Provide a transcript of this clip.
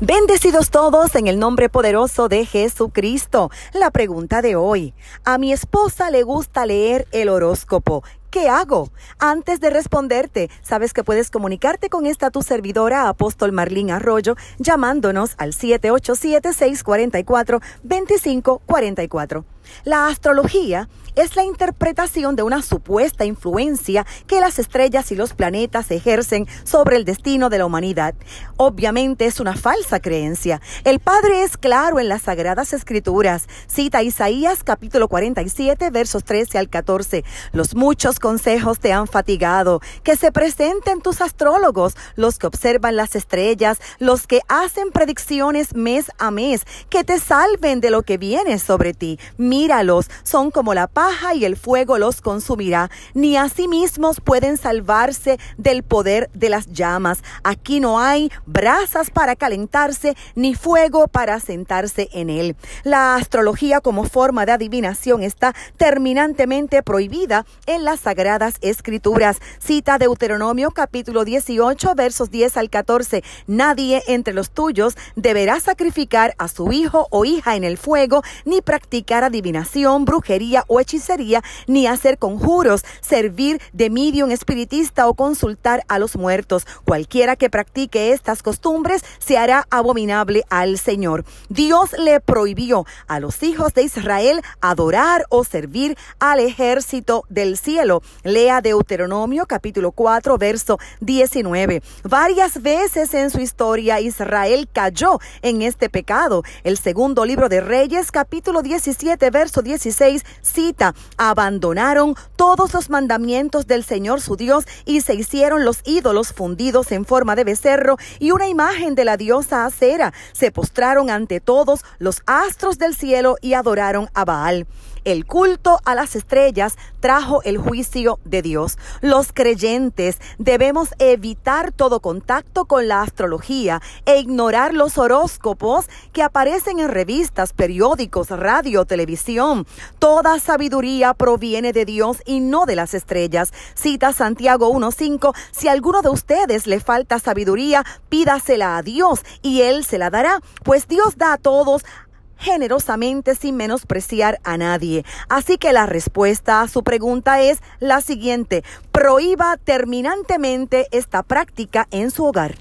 Bendecidos todos en el nombre poderoso de Jesucristo. La pregunta de hoy. A mi esposa le gusta leer el horóscopo. ¿Qué hago? Antes de responderte, sabes que puedes comunicarte con esta tu servidora, Apóstol Marlín Arroyo, llamándonos al 787-644-2544. La astrología es la interpretación de una supuesta influencia que las estrellas y los planetas ejercen sobre el destino de la humanidad. Obviamente es una falsa creencia. El Padre es claro en las Sagradas Escrituras. Cita Isaías capítulo 47 versos 13 al 14. Los muchos consejos te han fatigado. Que se presenten tus astrólogos, los que observan las estrellas, los que hacen predicciones mes a mes, que te salven de lo que viene sobre ti. Míralos, son como la paja y el fuego los consumirá, ni a sí mismos pueden salvarse del poder de las llamas. Aquí no hay brasas para calentarse, ni fuego para sentarse en él. La astrología como forma de adivinación está terminantemente prohibida en las sagradas escrituras. Cita Deuteronomio capítulo 18 versos 10 al 14. Nadie entre los tuyos deberá sacrificar a su hijo o hija en el fuego, ni practicar adivinación, brujería o hechicería, ni hacer conjuros, servir de medium espiritista o consultar a los muertos. Cualquiera que practique estas costumbres se hará abominable al Señor. Dios le prohibió a los hijos de Israel adorar o servir al ejército del cielo. Lea Deuteronomio capítulo 4 verso 19. Varias veces en su historia Israel cayó en este pecado. El segundo libro de Reyes capítulo 17 verso 16 cita abandonaron todos los mandamientos del Señor su Dios y se hicieron los ídolos fundidos en forma de becerro y una imagen de la diosa Acera. Se postraron ante todos los astros del cielo y adoraron a Baal. El culto a las estrellas trajo el juicio de Dios. Los creyentes debemos evitar todo contacto con la astrología e ignorar los horóscopos que aparecen en revistas, periódicos, radio, televisión. Toda sabiduría proviene de Dios y no de las estrellas. Cita Santiago 1.5. Si alguno de ustedes le falta sabiduría, pídasela a Dios y Él se la dará, pues Dios da a todos generosamente sin menospreciar a nadie. Así que la respuesta a su pregunta es la siguiente. Prohíba terminantemente esta práctica en su hogar.